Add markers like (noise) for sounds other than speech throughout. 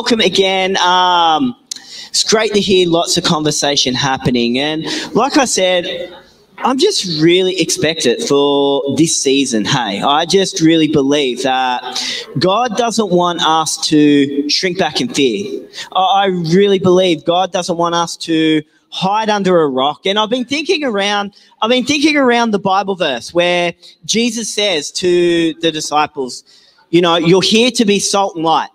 welcome again. Um, it's great to hear lots of conversation happening. And like I said, I'm just really expectant for this season. Hey, I just really believe that God doesn't want us to shrink back in fear. I really believe God doesn't want us to hide under a rock. And I've been thinking around, I've been thinking around the Bible verse where Jesus says to the disciples, you know, you're here to be salt and light.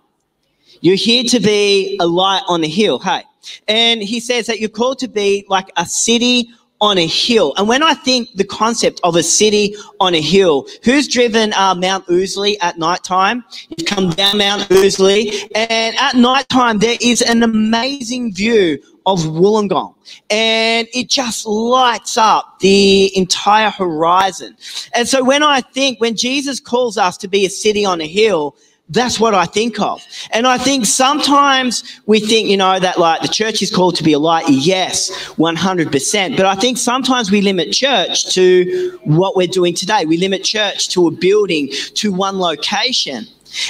You're here to be a light on a hill. Hey. And he says that you're called to be like a city on a hill. And when I think the concept of a city on a hill, who's driven uh, Mount Ousley at night time? You come down Mount Ousley, and at night time there is an amazing view of Wollongong, and it just lights up the entire horizon. And so when I think, when Jesus calls us to be a city on a hill, that's what I think of. And I think sometimes we think, you know, that like the church is called to be a light. Yes, 100%. But I think sometimes we limit church to what we're doing today. We limit church to a building, to one location.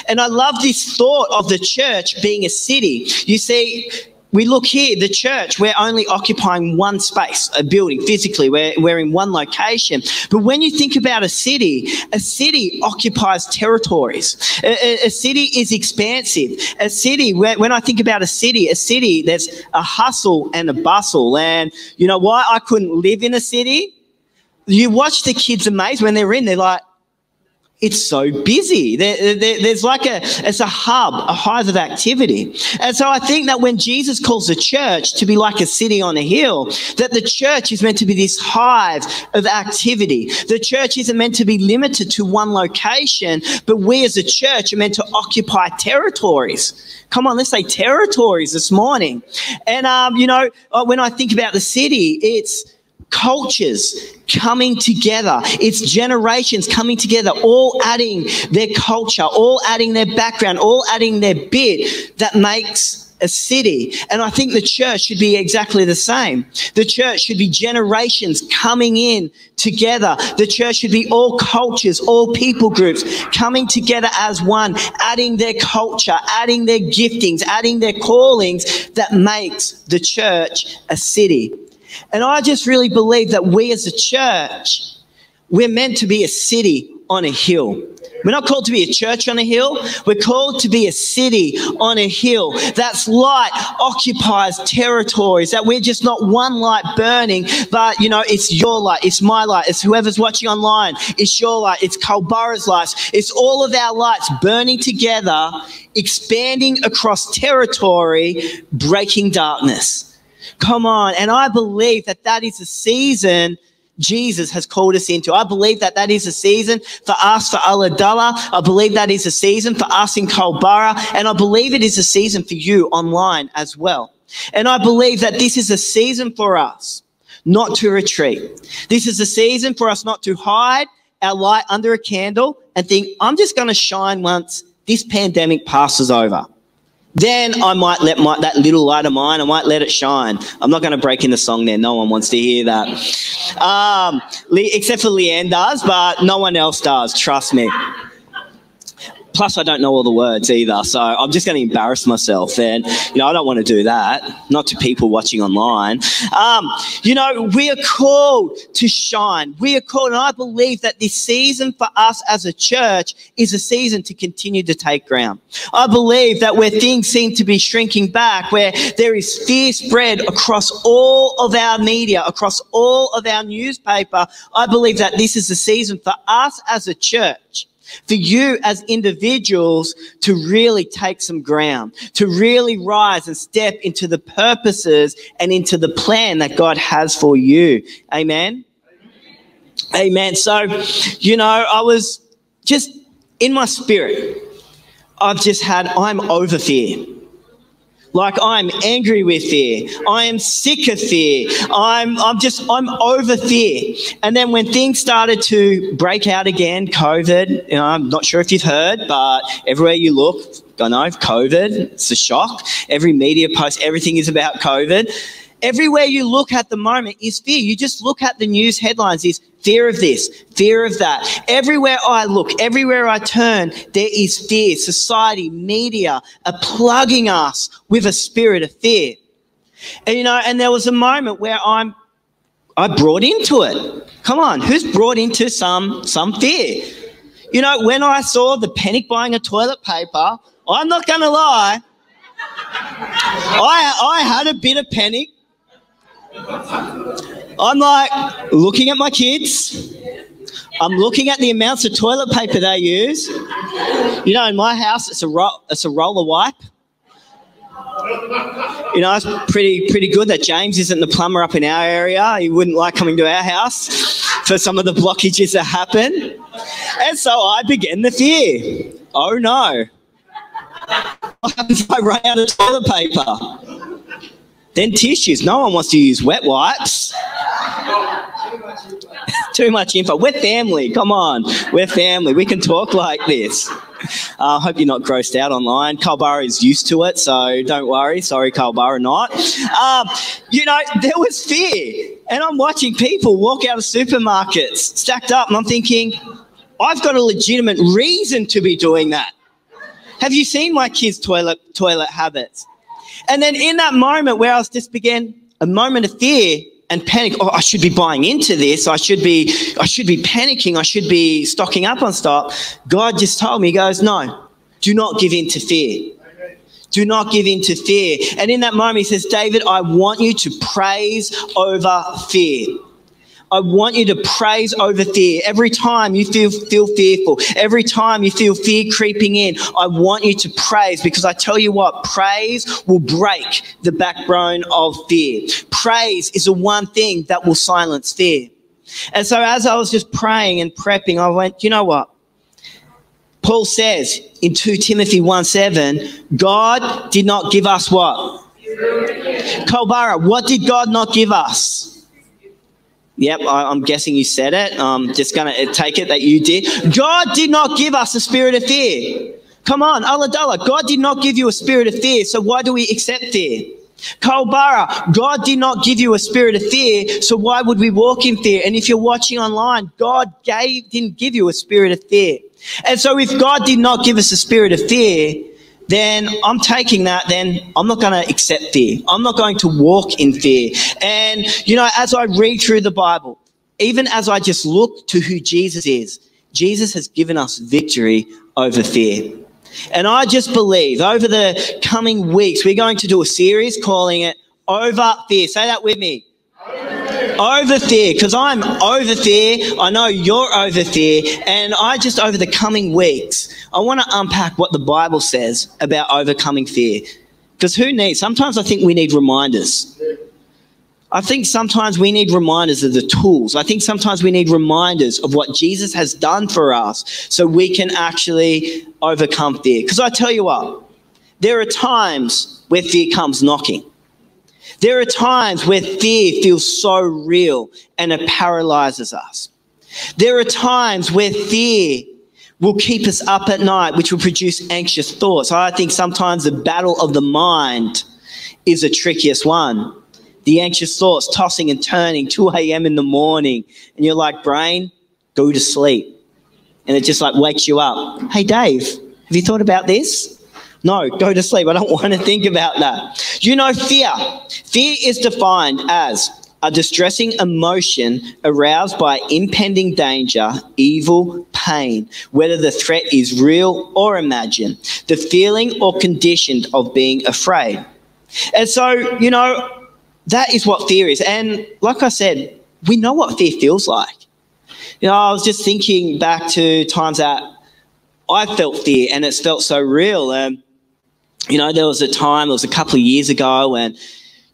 And I love this thought of the church being a city. You see, we look here, the church, we're only occupying one space, a building physically, we're, we're in one location. But when you think about a city, a city occupies territories. A, a, a city is expansive. A city, when I think about a city, a city, there's a hustle and a bustle. And you know why I couldn't live in a city? You watch the kids amazed when they're in, they're like, it's so busy. There, there, there's like a, it's a hub, a hive of activity. And so I think that when Jesus calls the church to be like a city on a hill, that the church is meant to be this hive of activity. The church isn't meant to be limited to one location, but we as a church are meant to occupy territories. Come on, let's say territories this morning. And, um, you know, uh, when I think about the city, it's, cultures coming together. It's generations coming together, all adding their culture, all adding their background, all adding their bit that makes a city. And I think the church should be exactly the same. The church should be generations coming in together. The church should be all cultures, all people groups coming together as one, adding their culture, adding their giftings, adding their callings that makes the church a city. And I just really believe that we as a church, we're meant to be a city on a hill. We're not called to be a church on a hill. We're called to be a city on a hill. That's light occupies territories. That we're just not one light burning, but you know, it's your light, it's my light, it's whoever's watching online, it's your light, it's Culburra's light, it's all of our lights burning together, expanding across territory, breaking darkness. Come on. And I believe that that is a season Jesus has called us into. I believe that that is a season for us for Ulladulla. I believe that is a season for us in Culburra. And I believe it is a season for you online as well. And I believe that this is a season for us not to retreat. This is a season for us not to hide our light under a candle and think, I'm just going to shine once this pandemic passes over. Then I might let my, that little light of mine, I might let it shine. I'm not going to break in the song there. No one wants to hear that. Um, except for Leanne does, but no one else does. Trust me. Plus, I don't know all the words either, so I'm just going to embarrass myself. And, you know, I don't want to do that, not to people watching online. Um, you know, we are called to shine. We are called, and I believe that this season for us as a church is a season to continue to take ground. I believe that where things seem to be shrinking back, where there is fear spread across all of our media, across all of our newspaper, I believe that this is a season for us as a church for you as individuals to really take some ground, to really rise and step into the purposes and into the plan that God has for you. Amen. Amen. So, you know, I was just in my spirit, I've just had, I'm over fear. Like I'm angry with fear. I am sick of fear. I'm, I'm just, I'm over fear. And then when things started to break out again, COVID, you know, I'm not sure if you've heard, but everywhere you look, I know, COVID, it's a shock. Every media post, everything is about COVID. Everywhere you look at the moment is fear. You just look at the news headlines is fear of this, fear of that. Everywhere I look, everywhere I turn, there is fear. Society, media are plugging us with a spirit of fear. And you know, and there was a moment where I'm I brought into it. Come on, who's brought into some some fear? You know, when I saw the panic buying of toilet paper, I'm not gonna lie, I I had a bit of panic. I'm like looking at my kids. I'm looking at the amounts of toilet paper they use. You know, in my house, it's a ro- it's a roller wipe. You know, it's pretty pretty good that James isn't the plumber up in our area. He wouldn't like coming to our house for some of the blockages that happen. And so I began the fear. Oh no. What happens if I run out of toilet paper? Then tissues. No one wants to use wet wipes. (laughs) Too much info. We're family. Come on. We're family. We can talk like this. I uh, hope you're not grossed out online. Culburra is used to it, so don't worry. Sorry, Culburra, not. Um, you know, there was fear. And I'm watching people walk out of supermarkets stacked up, and I'm thinking, I've got a legitimate reason to be doing that. Have you seen my kids' toilet toilet habits? And then in that moment where I was just began a moment of fear, and panic oh i should be buying into this. I should be i should be panicking. I should be stocking up on stock. God just told me he goes no do not give in to fear. Do not give in to fear. And in that moment he says david i want you to praise over fear I want you to praise over fear. Every time you feel, feel fearful, every time you feel fear creeping in, I want you to praise because I tell you what, praise will break the backbone of fear. Praise is the one thing that will silence fear. And so as I was just praying and prepping, I went, you know what? Paul says in 2 Timothy 1 7, God did not give us what? Culburra, what did God not give us? Yep, I, am guessing you said it. I'm just going to uh, take it that you did. God did not give us a spirit of fear. Come on, Ulladulla. God did not give you a spirit of fear, so why do we accept fear? Culburra, God did not give you a spirit of fear, so why would we walk in fear? And if you're watching online, God gave, didn't give you a spirit of fear. And so if God did not give us a spirit of fear, then I'm taking that, then I'm not going to accept fear. I'm not going to walk in fear. And, you know, as I read through the Bible, even as I just look to who Jesus is, Jesus has given us victory over fear. And I just believe over the coming weeks, we're going to do a series calling it Over Fear. Say that with me. Over fear, because I'm over fear. I know you're over fear. And I just, over the coming weeks, I want to unpack what the Bible says about overcoming fear. Because who needs, sometimes I think we need reminders. I think sometimes we need reminders of the tools. I think sometimes we need reminders of what Jesus has done for us so we can actually overcome fear. Because I tell you what, there are times where fear comes knocking. There are times where fear feels so real and it paralyzes us. There are times where fear will keep us up at night, which will produce anxious thoughts. I think sometimes the battle of the mind is the trickiest one. The anxious thoughts tossing and turning 2 a.m. in the morning, and you're like, brain, go to sleep. And it just like wakes you up. Hey, Dave, have you thought about this? No, go to sleep. I don't (laughs) want to think about that. You know, fear. Fear is defined as a distressing emotion aroused by impending danger, evil, pain, whether the threat is real or imagined, the feeling or condition of being afraid. And so, you know, that is what fear is. And like I said, we know what fear feels like. You know, I was just thinking back to times that I felt fear and it's felt so real. Um, you know, there was a time, it was a couple of years ago when,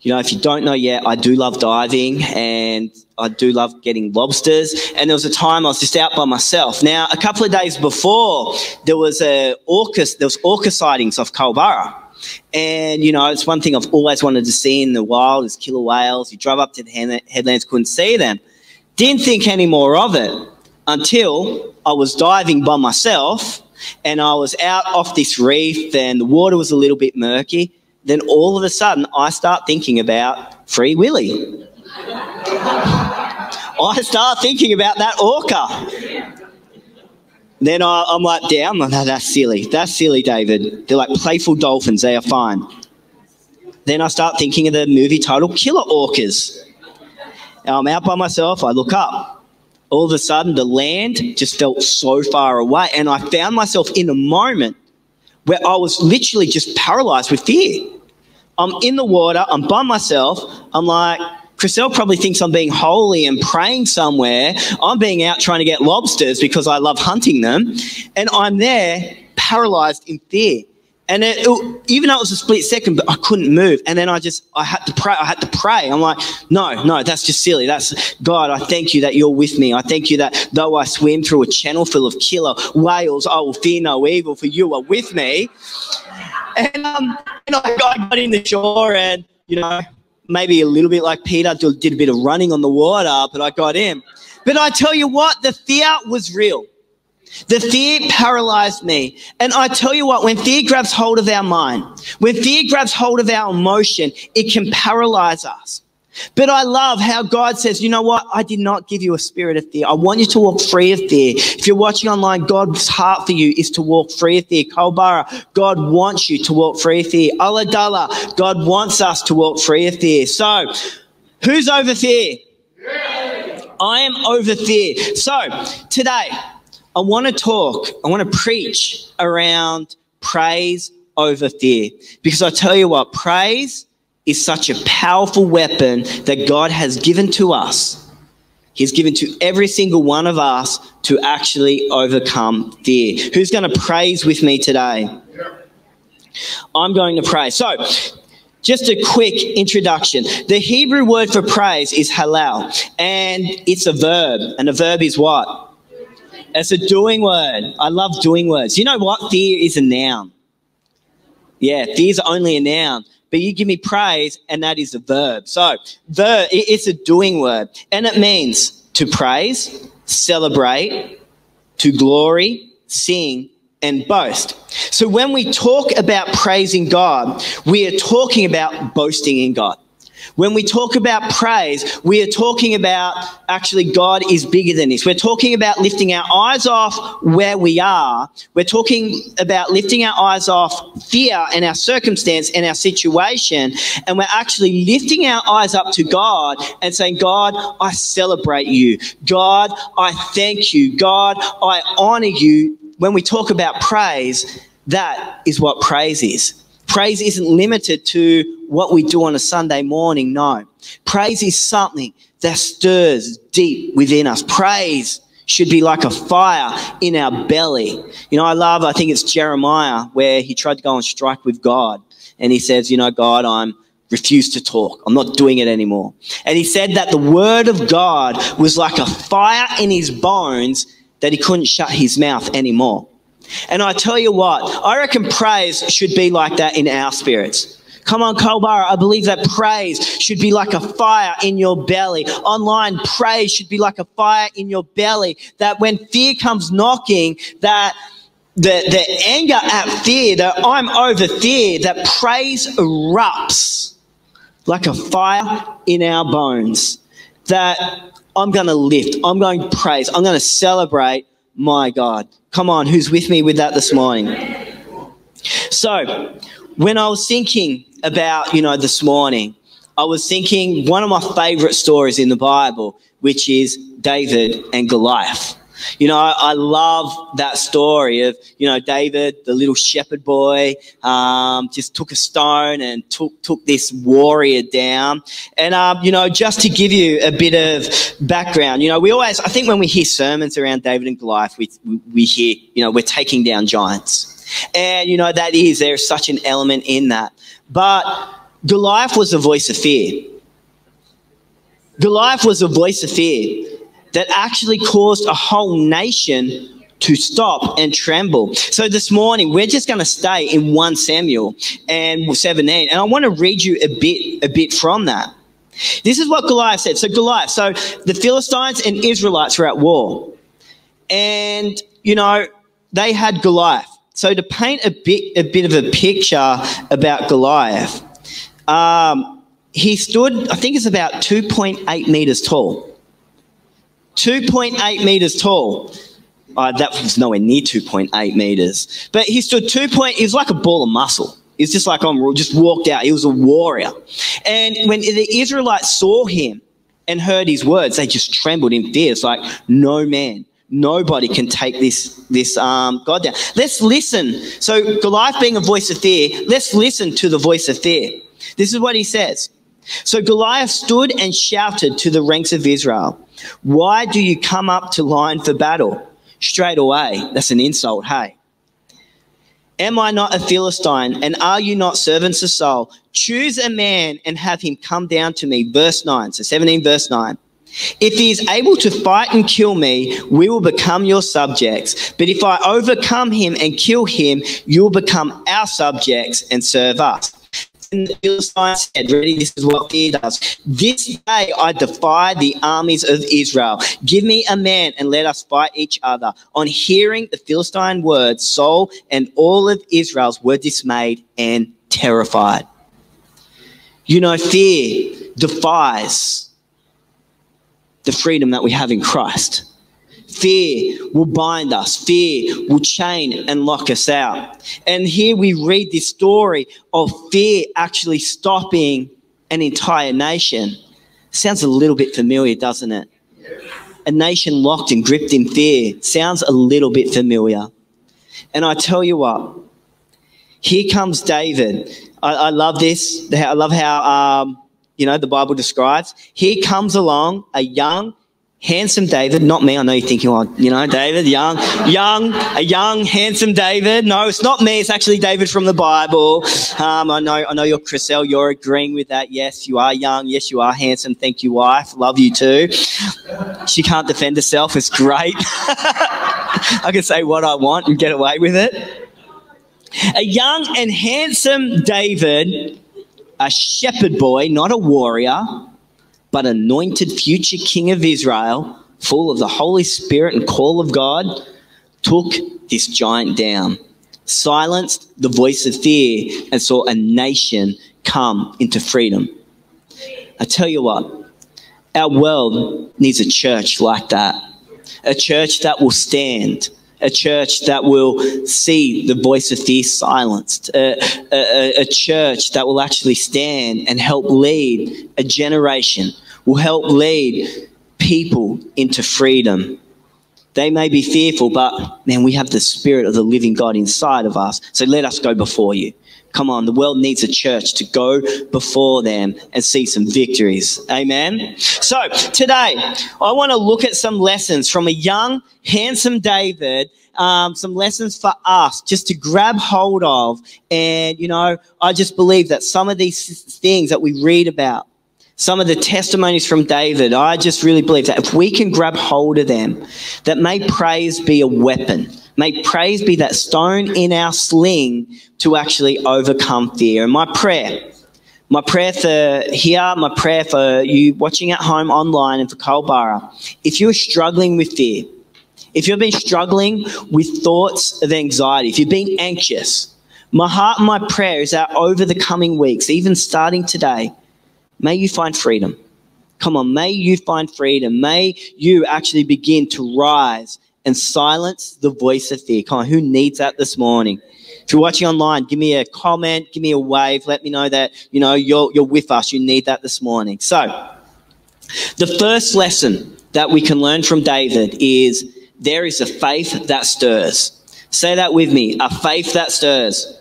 you know, if you don't know yet, I do love diving and I do love getting lobsters. And there was a time I was just out by myself. Now, a couple of days before, there was a orca, there was orca sightings off Culburra. And, you know, it's one thing I've always wanted to see in the wild is killer whales. You drive up to the headlands, couldn't see them. Didn't think any more of it until I was diving by myself and I was out off this reef and the water was a little bit murky then all of a sudden I start thinking about Free Willy. (laughs) I start thinking about that orca. Then I, am like, damn, no, that's silly. That's silly, David. They're like playful dolphins. They are fine. Then I start thinking of the movie title Killer Orcas. I'm out by myself. I look up. All of a sudden, the land just felt so far away. And I found myself in a moment where I was literally just paralyzed with fear. I'm in the water. I'm by myself. I'm like, Chriselle probably thinks I'm being holy and praying somewhere. I'm being out trying to get lobsters because I love hunting them. And I'm there paralyzed in fear. And it, it, even though it was a split second, but I couldn't move. And then I just, I had to pray. I had to pray. I'm like, no, no, that's just silly. That's God. I thank you that you're with me. I thank you that though I swim through a channel full of killer whales, I will fear no evil, for you are with me. And um, and I got in the shore, and you know, maybe a little bit like Peter, did a bit of running on the water, but I got in. But I tell you what, the fear was real. The fear paralyzed me. And I tell you what, when fear grabs hold of our mind, when fear grabs hold of our emotion, it can paralyze us. But I love how God says, you know what? I did not give you a spirit of fear. I want you to walk free of fear. If you're watching online, God's heart for you is to walk free of fear. Culburra, God wants you to walk free of fear. Ulladulla, God wants us to walk free of fear. So, who's over fear? I am over fear. So, today, I want to talk, I want to preach around praise over fear. Because I tell you what, praise is such a powerful weapon that God has given to us. He's given to every single one of us to actually overcome fear. Who's going to praise with me today? I'm going to pray. So, just a quick introduction. The Hebrew word for praise is halal, and it's a verb. And a verb is what? It's a doing word. I love doing words. You know what? Fear is a noun. Yeah, fear is only a noun. But you give me praise, and that is a verb. So, verb, it's a doing word. And it means to praise, celebrate, to glory, sing, and boast. So when we talk about praising God, we are talking about boasting in God. When we talk about praise, we are talking about actually God is bigger than this. We're talking about lifting our eyes off where we are. We're talking about lifting our eyes off fear and our circumstance and our situation. And we're actually lifting our eyes up to God and saying, God, I celebrate you. God, I thank you. God, I honor you. When we talk about praise, that is what praise is. Praise isn't limited to what we do on a Sunday morning. No. Praise is something that stirs deep within us. Praise should be like a fire in our belly. You know, I love, I think it's Jeremiah where he tried to go and strike with God. And he says, you know, God, I'm refuse to talk. I'm not doing it anymore. And he said that the word of God was like a fire in his bones that he couldn't shut his mouth anymore. And I tell you what, I reckon praise should be like that in our spirits. Come on, Culburra. I believe that praise should be like a fire in your belly. Online, praise should be like a fire in your belly. That when fear comes knocking, that the, the anger at fear, that I'm over fear, that praise erupts like a fire in our bones. That I'm going to lift, I'm going to praise, I'm going to celebrate my God. Come on, who's with me with that this morning? So, when I was thinking about, you know, this morning, I was thinking one of my favorite stories in the Bible, which is David and Goliath. You know, I, love that story of, you know, David, the little shepherd boy, um, just took a stone and took, took this warrior down. And, um, you know, just to give you a bit of background, you know, we always, I think when we hear sermons around David and Goliath, we, we hear, you know, we're taking down giants. And, you know, that is, there's such an element in that. But Goliath was a voice of fear. Goliath was a voice of fear that actually caused a whole nation to stop and tremble. So this morning we're just going to stay in 1 Samuel and 17 and I want to read you a bit a bit from that. This is what Goliath said. So Goliath, so the Philistines and Israelites were at war. And you know, they had Goliath so to paint a bit, a bit of a picture about Goliath, um, he stood, I think it's about 2.8 meters tall. 2.8 meters tall. Uh, that was nowhere near 2.8 meters. But he stood 2. Point, he was like a ball of muscle. He's just like, I'm just walked out. He was a warrior. And when the Israelites saw him and heard his words, they just trembled in fear. It's like, no man, nobody can take this, this um, God down. Let's listen. So Goliath being a voice of fear, let's listen to the voice of fear. This is what he says. So Goliath stood and shouted to the ranks of Israel, Why do you come up to line for battle? Straight away. That's an insult, hey. Am I not a Philistine, and are you not servants of Saul? Choose a man and have him come down to me. Verse 9. So 17, verse 9. If he is able to fight and kill me, we will become your subjects. But if I overcome him and kill him, you will become our subjects and serve us and the said, Ready, this is what fear does. This day I defy the armies of Israel. Give me a man and let us fight each other. On hearing the Philistine words, Saul and all of Israel's were dismayed and terrified. You know, fear defies the freedom that we have in Christ. Fear will bind us. Fear will chain and lock us out. And here we read this story of fear actually stopping an entire nation. Sounds a little bit familiar, doesn't it? A nation locked and gripped in fear. Sounds a little bit familiar. And I tell you what, here comes David. I, I love this. I love how, um, you know, the Bible describes. Here comes along a young, handsome David, not me. I know you're thinking, oh, you know, David, young, young, a young, handsome David. No, it's not me. It's actually David from the Bible. Um, I know, I know you're Chriselle. You're agreeing with that. Yes, you are young. Yes, you are handsome. Thank you, wife. Love you too. She can't defend herself. It's great. (laughs) I can say what I want and get away with it. A young and handsome David, a shepherd boy, not a warrior but anointed future king of Israel, full of the Holy Spirit and call of God, took this giant down, silenced the voice of fear, and saw a nation come into freedom. I tell you what, our world needs a church like that, a church that will stand a church that will see the voice of fear silenced, a, a, a, church that will actually stand and help lead a generation, will help lead people into freedom. They may be fearful, but man, we have the spirit of the living God inside of us. So let us go before you. Come on, the world needs a church to go before them and see some victories. Amen. So today, I want to look at some lessons from a young, handsome David. Um, some lessons for us just to grab hold of. And, you know, I just believe that some of these things that we read about, some of the testimonies from David, I just really believe that if we can grab hold of them, that may praise be a weapon May praise be that stone in our sling to actually overcome fear. And my prayer, my prayer for here, my prayer for you watching at home online and for Culburra, if you're struggling with fear, if you've been struggling with thoughts of anxiety, if you've been anxious, my heart and my prayer is that over the coming weeks, even starting today, may you find freedom. Come on, may you find freedom. May you actually begin to rise and silence the voice of fear. Come on, who needs that this morning? If you're watching online, give me a comment, give me a wave, let me know that you know you're you're with us. You need that this morning. So, the first lesson that we can learn from David is there is a faith that stirs. Say that with me, a faith that stirs.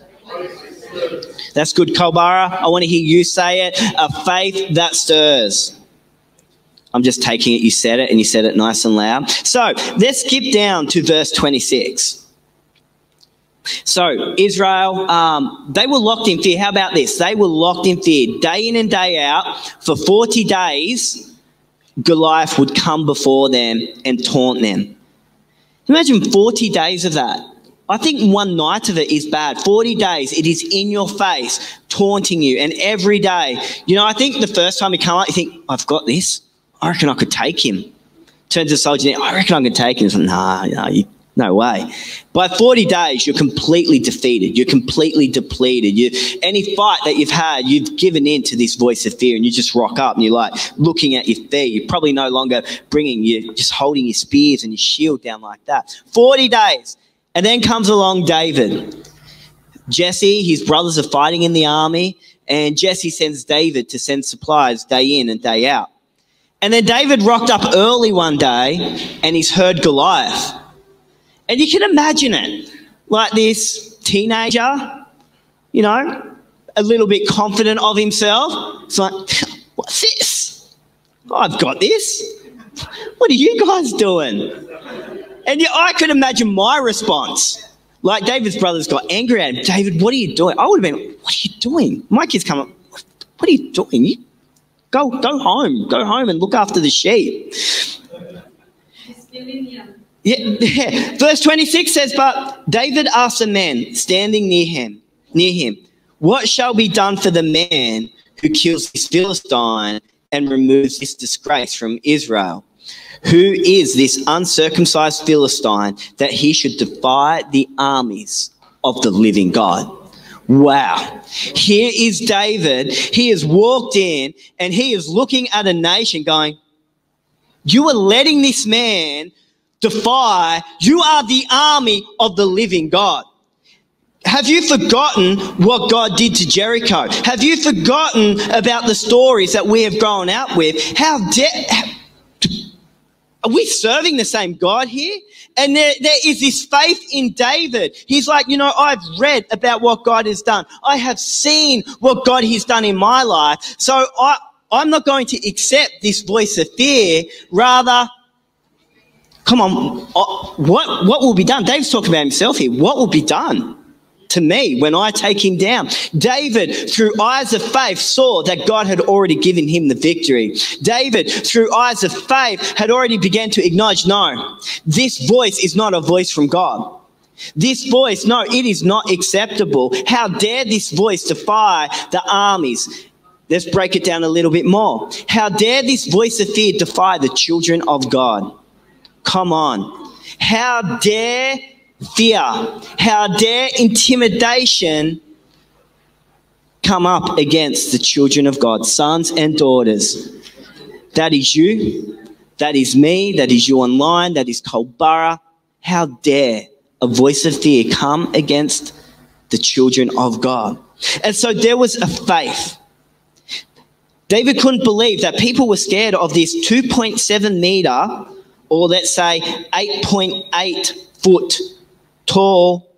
That's good, Culburra. I want to hear you say it. A faith that stirs. I'm just taking it, you said it, and you said it nice and loud. So let's skip down to verse 26. So, Israel, um, they were locked in fear. How about this? They were locked in fear day in and day out. For 40 days, Goliath would come before them and taunt them. Imagine 40 days of that. I think one night of it is bad. 40 days, it is in your face, taunting you. And every day, you know, I think the first time you come out, you think, I've got this. I reckon I could take him. Turns to the soldier, I reckon I could take him. He's like, nah, nah, you, No way. By 40 days, you're completely defeated. You're completely depleted. You, any fight that you've had, you've given in to this voice of fear and you just rock up and you're like looking at your feet. You're probably no longer bringing, you're just holding your spears and your shield down like that. 40 days. And then comes along David. Jesse, his brothers are fighting in the army and Jesse sends David to send supplies day in and day out. And then David rocked up early one day and he's heard Goliath. And you can imagine it like this teenager, you know, a little bit confident of himself. It's like, what's this? I've got this. What are you guys doing? And yeah, I could imagine my response. Like David's brothers got angry at him. David, what are you doing? I would have been, what are you doing? My kids come up, what are you doing? You go, go home. Go home and look after the sheep. Yeah, yeah. Verse 26 says, But David asked a man standing near him, near him, What shall be done for the man who kills this Philistine and removes this disgrace from Israel? Who is this uncircumcised Philistine that he should defy the armies of the living God? Wow. Here is David. He has walked in and he is looking at a nation going, You are letting this man defy, you are the army of the living God. Have you forgotten what God did to Jericho? Have you forgotten about the stories that we have grown up with? How de- are we serving the same God here? And there, there is this faith in David. He's like, you know, I've read about what God has done. I have seen what God has done in my life. So I, I'm not going to accept this voice of fear. Rather, come on, uh, what, what will be done? David's talking about himself here. What will be done? To me when I take him down. David, through eyes of faith, saw that God had already given him the victory. David, through eyes of faith, had already began to acknowledge, no, this voice is not a voice from God. This voice, no, it is not acceptable. How dare this voice defy the armies? Let's break it down a little bit more. How dare this voice of fear defy the children of God? Come on. How dare fear. How dare intimidation come up against the children of God, sons and daughters? That is you. That is me. That is you online. That is Culburra. How dare a voice of fear come against the children of God? And so there was a faith. David couldn't believe that people were scared of this 2.7 meter, or let's say 8.8 foot tall,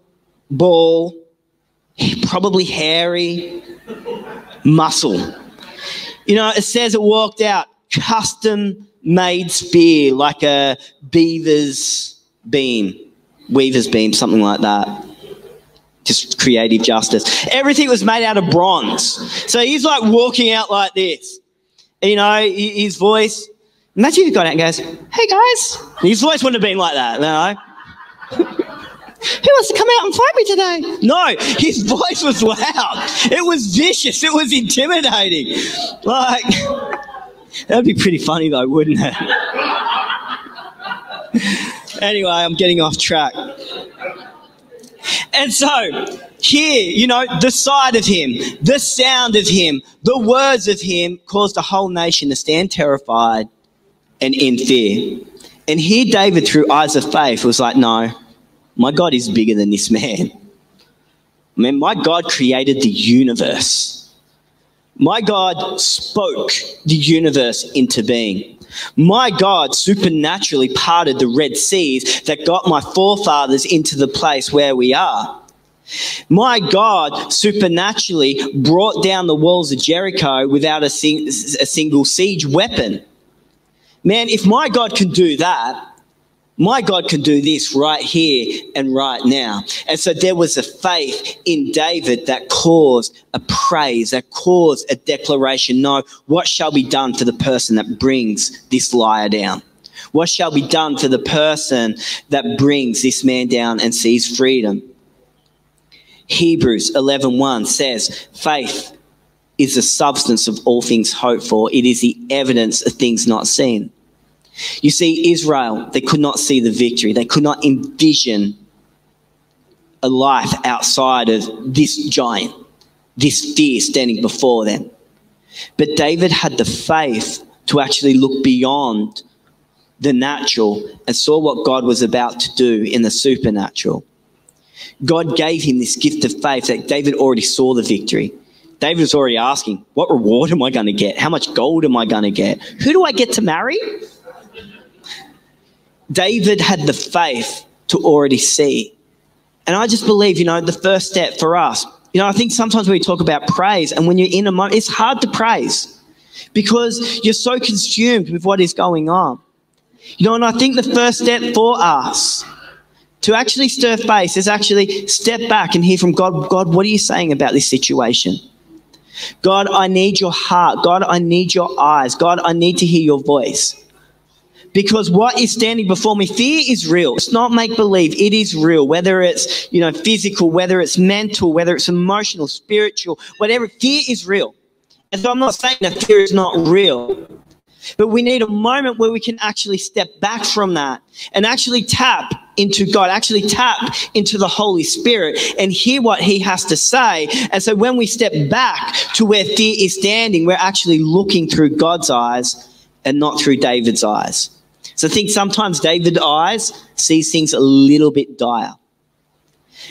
bald, probably hairy, muscle. You know, it says it walked out custom made spear, like a beaver's beam, weaver's beam, something like that. Just creative justice. Everything was made out of bronze. So he's like walking out like this. You know, his voice. Imagine he got out and goes, "Hey guys," his voice wouldn't have been like that. No. (laughs) Who wants to come out and fight me today? No, his voice was loud. It was vicious. It was intimidating. Like, that'd be pretty funny though, wouldn't it? anyway, I'm getting off track. And so, here, you know, the sight of him, the sound of him, the words of him caused the whole nation to stand terrified and in fear. And here, David, through eyes of faith, was like, no, my God is bigger than this man. I mean, my God created the universe. My God spoke the universe into being. My God supernaturally parted the Red Seas that got my forefathers into the place where we are. My God supernaturally brought down the walls of Jericho without a, sing- a single siege weapon. Man, if my God can do that, my God can do this right here and right now. And so there was a faith in David that caused a praise, that caused a declaration. No, what shall be done for the person that brings this liar down? What shall be done for the person that brings this man down and sees freedom? Hebrews 11:1 says, faith is the substance of all things hoped for. It is the evidence of things not seen. You see, Israel, they could not see the victory. They could not envision a life outside of this giant, this fear standing before them. But David had the faith to actually look beyond the natural and saw what God was about to do in the supernatural. God gave him this gift of faith that David already saw the victory. David was already asking, What reward am I going to get? How much gold am I going to get? Who do I get to marry? David had the faith to already see. And I just believe, you know, the first step for us, you know, I think sometimes we talk about praise and when you're in a moment, it's hard to praise because you're so consumed with what is going on. You know, and I think the first step for us to actually stir faith is actually step back and hear from God God, what are you saying about this situation? God, I need your heart. God, I need your eyes. God, I need to hear your voice. Because what is standing before me, fear is real. It's not make believe. It is real. Whether it's, you know, physical, whether it's mental, whether it's emotional, spiritual, whatever, fear is real. And so I'm not saying that fear is not real. But we need a moment where we can actually step back from that and actually tap into God, actually tap into the Holy Spirit and hear what He has to say. And so when we step back to where fear is standing, we're actually looking through God's eyes and not through David's eyes. So I think sometimes David's eyes sees things a little bit dire.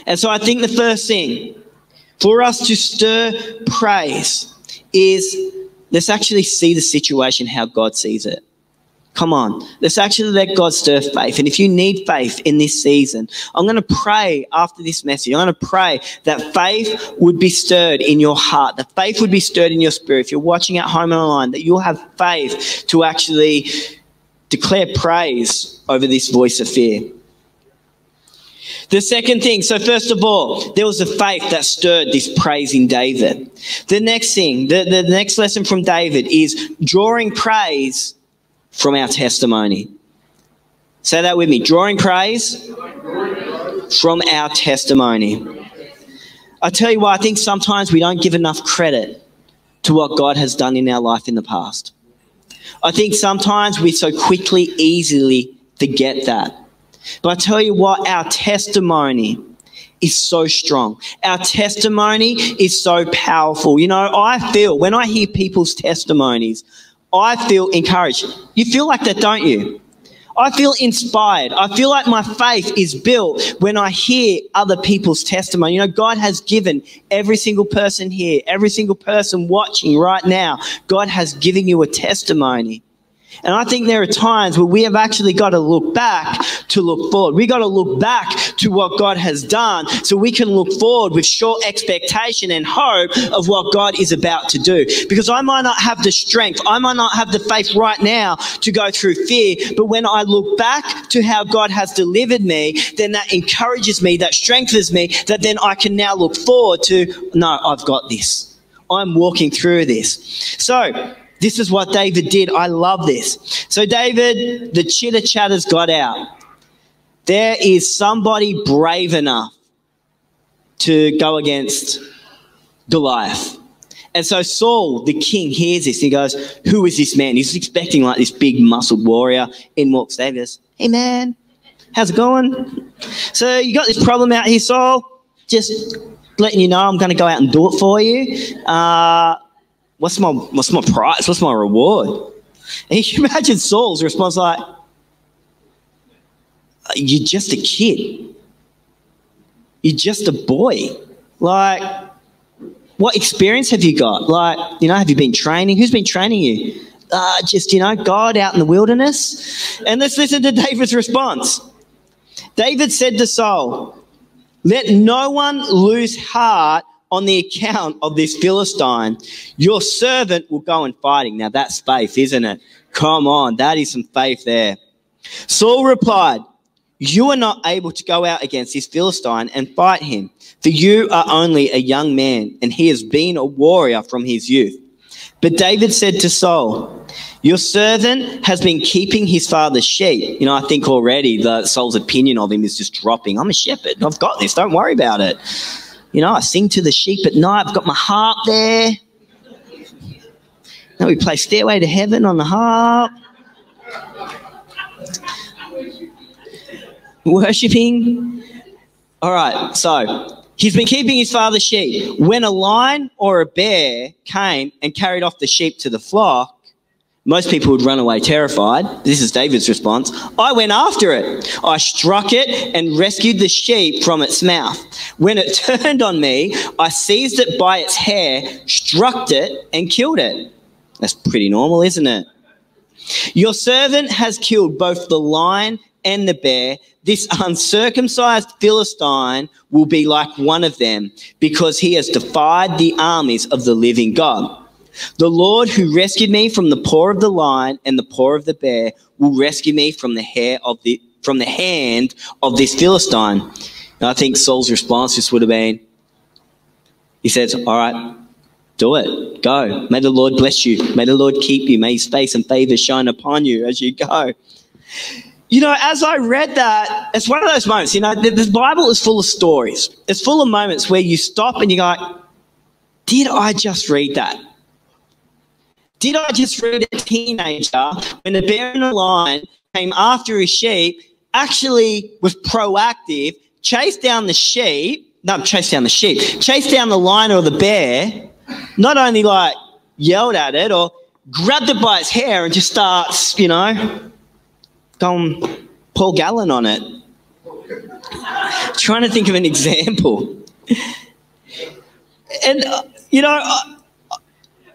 And so I think the first thing for us to stir praise is let's actually see the situation how God sees it. Come on. Let's actually let God stir faith. And if you need faith in this season, I'm going to pray after this message. I'm going to pray that faith would be stirred in your heart, that faith would be stirred in your spirit. If you're watching at home and online, that you'll have faith to actually declare praise over this voice of fear. The second thing, so first of all, there was a faith that stirred this praise in David. The next thing, the, the next lesson from David is drawing praise from our testimony. Say that with me drawing praise from our testimony. I tell you what, I think sometimes we don't give enough credit to what God has done in our life in the past. I think sometimes we so quickly, easily forget that. But I tell you what, our testimony is so strong. Our testimony is so powerful. You know, I feel when I hear people's testimonies, I feel encouraged. You feel like that, don't you? I feel inspired. I feel like my faith is built when I hear other people's testimony. You know, God has given every single person here, every single person watching right now, God has given you a testimony. And I think there are times where we have actually got to look back to look forward. We got to look back to what God has done so we can look forward with sure expectation and hope of what God is about to do. Because I might not have the strength, I might not have the faith right now to go through fear, but when I look back to how God has delivered me, then that encourages me, that strengthens me, that then I can now look forward to, no, I've got this. I'm walking through this. So, this is what David did. I love this. So, David, the chitter chatters got out. There is somebody brave enough to go against Goliath. And so Saul, the king, hears this. He goes, Who is this man? He's expecting like this big muscled warrior. In walks David. Hey man, how's it going? So you got this problem out here, Saul. Just letting you know I'm going to go out and do it for you. Uh, What's my what's my price? What's my reward? And you (laughs) imagine Saul's response like, You're just a kid. You're just a boy. Like, what experience have you got? Like, you know, have you been training? Who's been training you? Uh, just, you know, God out in the wilderness. And let's listen to (laughs) David's response. David said to Saul, Let no one lose heart on the account of this Philistine, your servant will go and fighting. Now that's faith, isn't it? Come on, that is some faith there. Saul replied, You are not able to go out against this Philistine and fight him, for you are only a young man, and he has been a warrior from his youth. But David said to Saul, Your servant has been keeping his father's sheep. You know, I think already the Saul's opinion of him is just dropping. I'm a shepherd. I've got this. Don't worry about it. You know, I sing to the sheep at night. I've got my harp there. Now we play Stairway to Heaven on the harp. Worshipping. All right, so he's been keeping his father's sheep. When a lion or a bear came and carried off the sheep to the flock, most people would run away terrified. This is David's response. I went after it. I struck it and rescued the sheep from its mouth. When it (laughs) turned on me, I seized it by its hair, struck it, and killed it. That's pretty normal, isn't it? Your servant has killed both the lion and the bear. This uncircumcised Philistine will be like one of them because he has defied the armies of the living God. The Lord who rescued me from the paw of the lion and the paw of the bear will rescue me from the hair of the from the hand of this Philistine. And I think Saul's response just would have been, he says, All right, do it. Go. May the Lord bless you. May the Lord keep you. May his face and favor shine upon you as you go. You know, as I read that, it's one of those moments, you know, the, the Bible is full of stories. It's full of moments where you stop and you go, Did I just read that? Did I just read a teenager when the bear and the lion came after his sheep, actually was proactive, chased down the sheep, no, chased down the sheep, chased down the lion or the bear, not only like yelled at it or grabbed it by its hair and just starts, you know, going Paul Gallen on it. Trying to think of an (laughs) example. And, uh, you know, uh,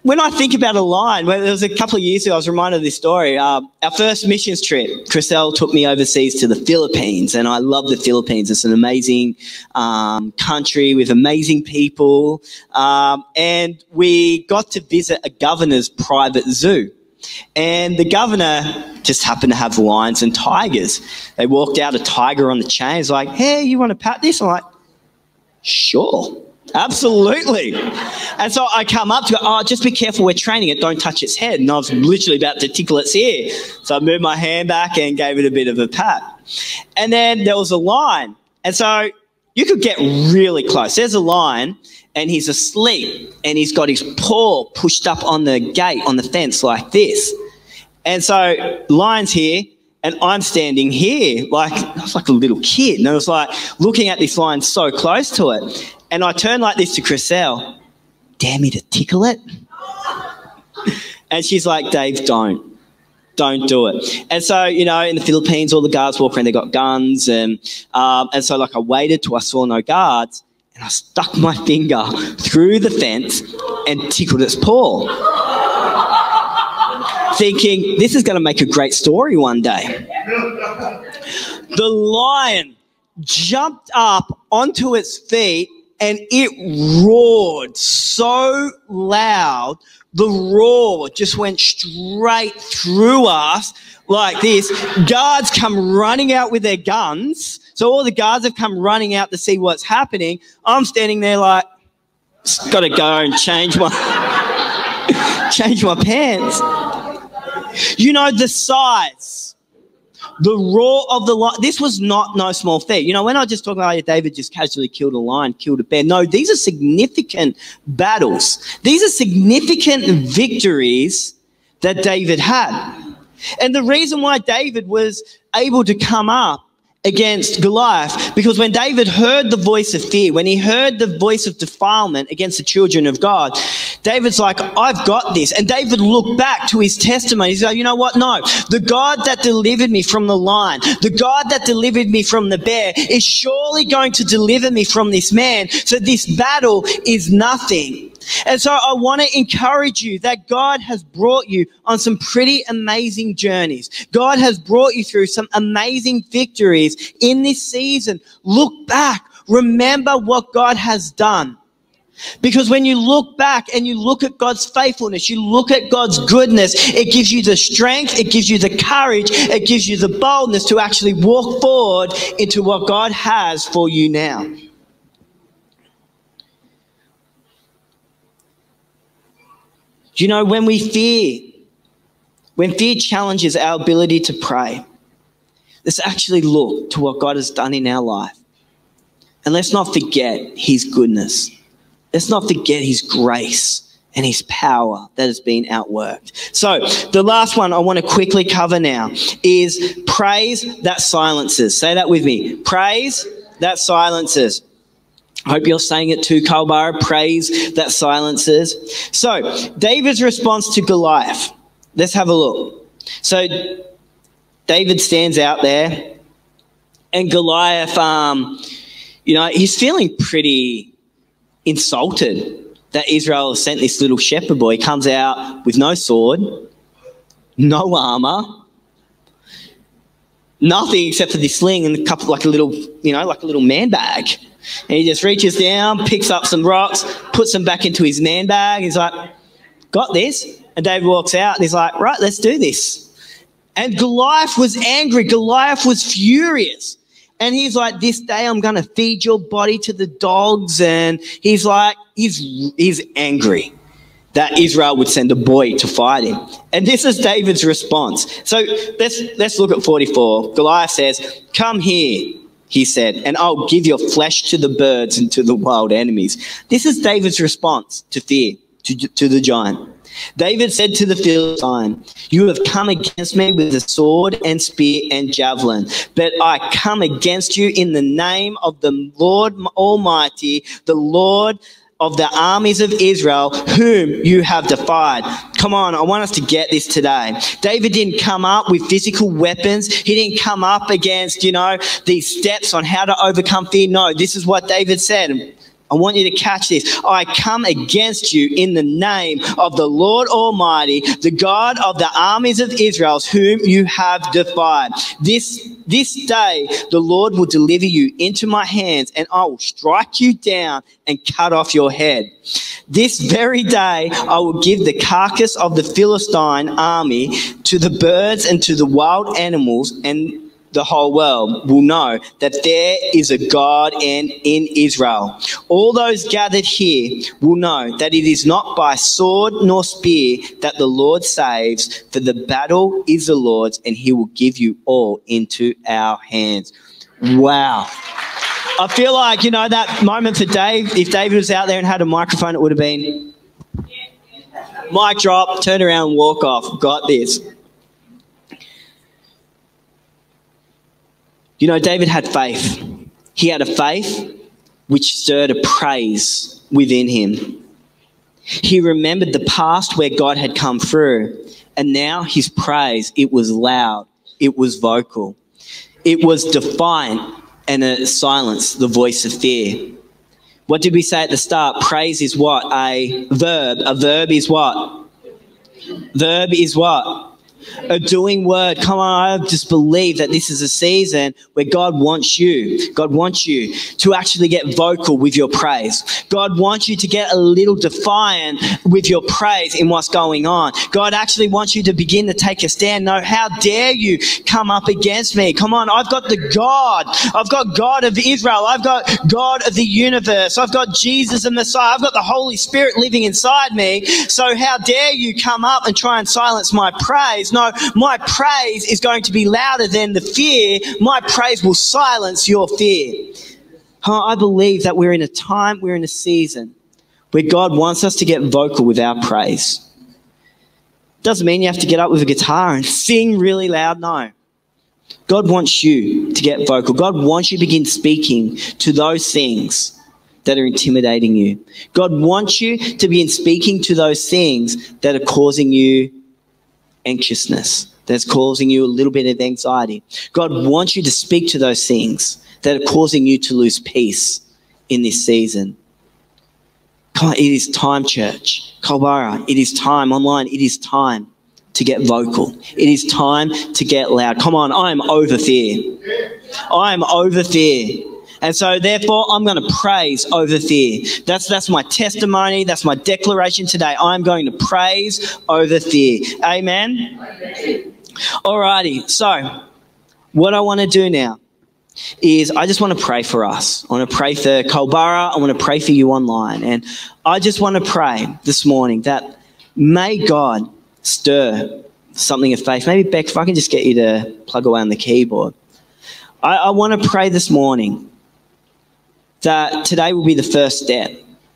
when I think about a line, well, there was a couple of years ago, I was reminded of this story. Uh, our first missions trip, Chriselle took me overseas to the Philippines, and I love the Philippines. It's an amazing um, country with amazing people. Um, and we got to visit a governor's private zoo. And the governor just happened to have lions and tigers. They walked out a tiger on the chain. He's like, hey, you want to pat this? I'm like, sure. Absolutely. And so I come up to it, oh, just be careful, we're training it, don't touch its head. And I was literally about to tickle its ear. So I moved my hand back and gave it a bit of a pat. And then there was a line. And so you could get really close. There's a line, and he's asleep, and he's got his paw pushed up on the gate, on the fence, like this. And so, lion's here, and I'm standing here, like I was like a little kid, and I was like looking at this lion so close to it. And I turned like this to Chriselle, dare me to tickle it? and she's like, Dave, don't. Don't do it. And so, you know, in the Philippines, all the guards walk around, they got guns. And, um, and so, like, I waited till I saw no guards and I stuck my (laughs) finger through the fence and tickled its paw. Thinking, this is going to make a great story one day. The lion jumped up onto its feet and it roared so loud. The roar just went straight through us like this. Guards come running out with their guns. So all the guards have come running out to see what's happening. I'm standing there like, got to go and change my (laughs) change my pants. You know the size the roar of the lion. This was not no small feat. You know, when I just talk about David just casually killed a lion, killed a bear. No, these are significant battles. These are significant victories that David had. And the reason why David was able to come up against Goliath because when David heard the voice of fear, when he heard the voice of defilement against the children of God, David's like, I've got this. And David looked back to his testimony. He's like, you know what? No, the God that delivered me from the lion, the God that delivered me from the bear is surely going to deliver me from this man. So this battle is nothing. And so I want to encourage you that God has brought you on some pretty amazing journeys. God has brought you through some amazing victories in this season. Look back. Remember what God has done. Because when you look back and you look at God's faithfulness, you look at God's goodness, it gives you the strength, it gives you the courage, it gives you the boldness to actually walk forward into what God has for you now. You know, when we fear, when fear challenges our ability to pray, let's actually look to what God has done in our life. And let's not forget his goodness. Let's not forget his grace and his power that has been outworked. So, the last one I want to quickly cover now is praise that silences. Say that with me. Praise that silences. Hope you're saying it too, Culburra. Praise that silences. So, David's response to Goliath. Let's have a look. So, David stands out there, and Goliath, um, you know, he's feeling pretty insulted that Israel has sent this little shepherd boy. He comes out with no sword, no armor, nothing except for this sling and a couple, like a little, you know, like a little man bag. And he just reaches down, picks up some rocks, puts them back into his man bag. He's like, got this. And David walks out and he's like, right, let's do this. And Goliath was angry. Goliath was furious. And he's like, this day I'm going to feed your body to the dogs. And he's like, he's, he's angry that Israel would send a boy to fight him. And this is David's response. So let's, let's look at 44. Goliath says, come here, he said, and I'll give your flesh to the birds and to the wild enemies. This is David's response to fear, to, to the giant. David said to the Philistine, You have come against me with a sword and spear and javelin, but I come against you in the name of the Lord Almighty, the Lord of the armies of Israel, whom you have defied. Come on, I want us to get this today. David didn't come up with physical weapons. He didn't come up against, you know, these steps on how to overcome fear. No, this is what David said. I want you to catch this. I come against you in the name of the Lord Almighty, the God of the armies of Israel, whom you have defied. This, this day, the Lord will deliver you into my hands, and I will strike you down and cut off your head. This very day, I will give the carcass of the Philistine army to the birds and to the wild animals, and the whole world will know that there is a God in, in Israel. All those gathered here will know that it is not by sword nor spear that the Lord saves, for the battle is the Lord's, and he will give you all into our hands. Wow. I feel like, you know, that moment for Dave, if David was out there and had a microphone, it would have been mic drop, turn around, walk off. Got this. You know, David had faith. He had a faith which stirred a praise within him. He remembered the past where God had come through, and now his praise, it was loud, it was vocal, it was defiant, and it silenced the voice of fear. What did we say at the start? Praise is what? A verb. A verb is what? Verb is what? A doing word. Come on, I just believe that this is a season where God wants you. God wants you to actually get vocal with your praise. God wants you to get a little defiant with your praise in what's going on. God actually wants you to begin to take a stand. No, how dare you come up against me? Come on, I've got the God. I've got God of Israel. I've got God of the universe. I've got Jesus the Messiah. I've got the Holy Spirit living inside me. So how dare you come up and try and silence my praise? No, my praise is going to be louder than the fear. My praise will silence your fear. I believe that we're in a time, we're in a season where God wants us to get vocal with our praise. Doesn't mean you have to get up with a guitar and sing really loud, no. God wants you to get vocal. God wants you to begin speaking to those things that are intimidating you. God wants you to begin speaking to those things that are causing you anxiousness that's causing you a little bit of anxiety. God wants you to speak to those things that are causing you to lose peace in this season. Come on, it is time, church. Culburra, it is time. Online, it is time to get vocal. It is time to get loud. Come on, I am over fear. I am over fear. And so therefore I'm going to praise over fear. That's that's my testimony, that's my declaration today. I'm going to praise over fear. Amen. Alrighty. So what I want to do now is I just want to pray for us. I want to pray for Culburra. I want to pray for you online. And I just want to pray this morning that may God stir something of faith. Maybe Beck, if I can just get you to plug away on the keyboard. I, I want to pray this morning that today will be the first step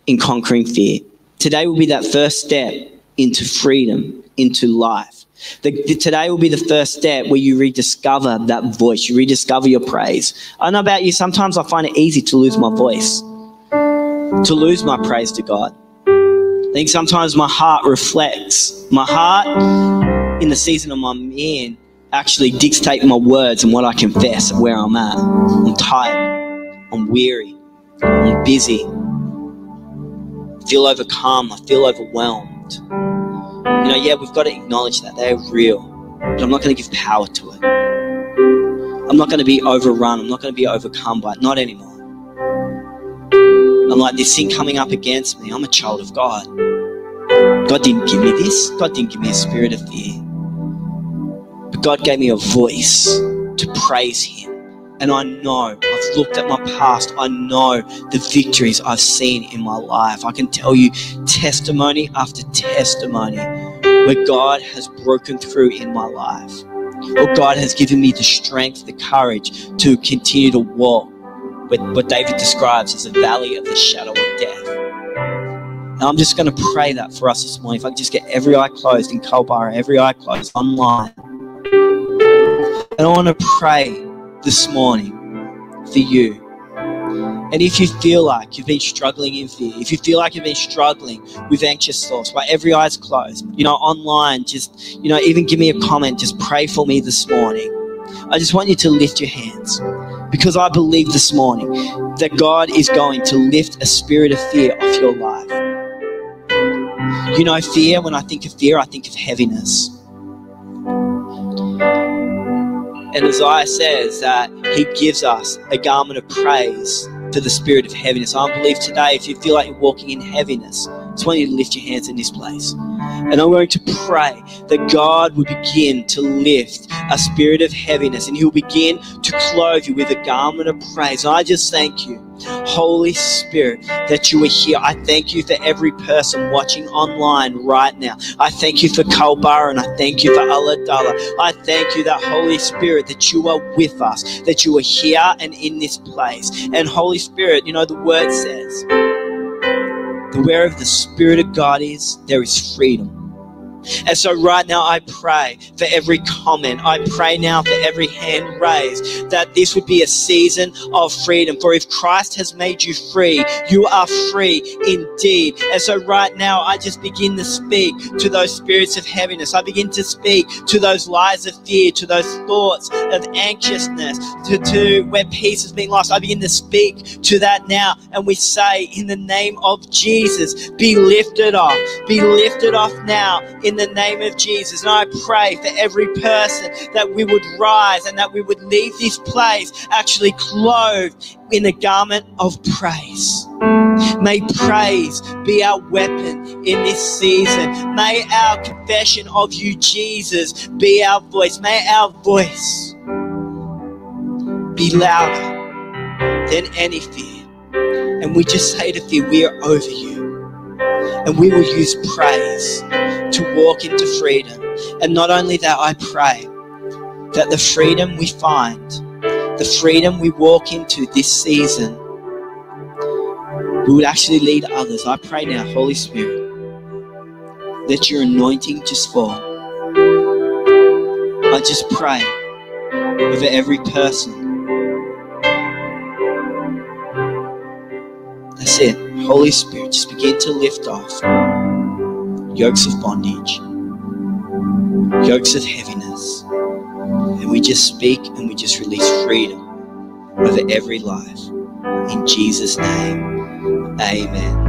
in conquering fear. Today will be that first step into freedom, into life. The, the, today will be the first step where you rediscover that voice, you rediscover your praise. I know about you, sometimes I find it easy to lose my voice, to lose my praise to God. I think sometimes my heart reflects. My heart, in the season I'm in, actually dictate my words and what I confess where I'm at. I'm tired. I'm weary. I'm busy. I feel overcome. I feel overwhelmed. You know, yeah, we've got to acknowledge that. They're real. But I'm not going to give power to it. I'm not going to be overrun. I'm not going to be overcome by it. Not anymore. I'm like, this thing coming up against me. I'm a child of God. God didn't give me this. God didn't give me a spirit of fear. But God gave me a voice to praise Him. And I know, I've looked at my past, I know the victories I've seen in my life. I can tell you testimony after testimony where God has broken through in my life. Or God has given me the strength, the courage to continue to walk with what David describes as the valley of the shadow of death. And I'm just going to pray that for us this morning. If I can just get every eye closed in Culburra, every eye closed online. And I want to pray this morning for you. And if you feel like you've been struggling in fear, if you feel like you've been struggling with anxious thoughts, while every eye's closed, you know, online, just, you know, even give me a comment, just pray for me this morning. I just want you to lift your hands because I believe this morning that God is going to lift a spirit of fear off your life. You know, fear, when I think of fear, I think of heaviness. And Isaiah says that he gives us a garment of praise to the spirit of heaviness. I believe today, if you feel like you're walking in heaviness, it's want you to lift your hands in this place. And I'm going to pray that God will begin to lift a spirit of heaviness and He'll begin to clothe you with a garment of praise. I just thank you Holy Spirit, that you are here. I thank you for every person watching online right now. I thank you for Culburra and I thank you for Ulladulla. I thank you that Holy Spirit, that you are with us, that you are here and in this place. And Holy Spirit, you know, the word says, the wherever the Spirit of God is, there is freedom. And so, right now, I pray for every comment. I pray now for every hand raised that this would be a season of freedom. For if Christ has made you free, you are free indeed. And so, right now, I just begin to speak to those spirits of heaviness. I begin to speak to those lies of fear, to those thoughts of anxiousness, to, to where peace has been lost. I begin to speak to that now. And we say, in the name of Jesus, be lifted off. Be lifted off now. In in the name of Jesus. And I pray for every person that we would rise and that we would leave this place actually clothed in a garment of praise. May praise be our weapon in this season. May our confession of you, Jesus, be our voice. May our voice be louder than any fear. And we just say to fear, we are over you. And we will use praise to walk into freedom. And not only that, I pray that the freedom we find, the freedom we walk into this season, we would actually lead others. I pray now, Holy Spirit, that your anointing just fall. I just pray over every person. That's it. Holy Spirit, just begin to lift off yokes of bondage, yokes of heaviness. And we just speak and we just release freedom over every life. In Jesus' name, amen.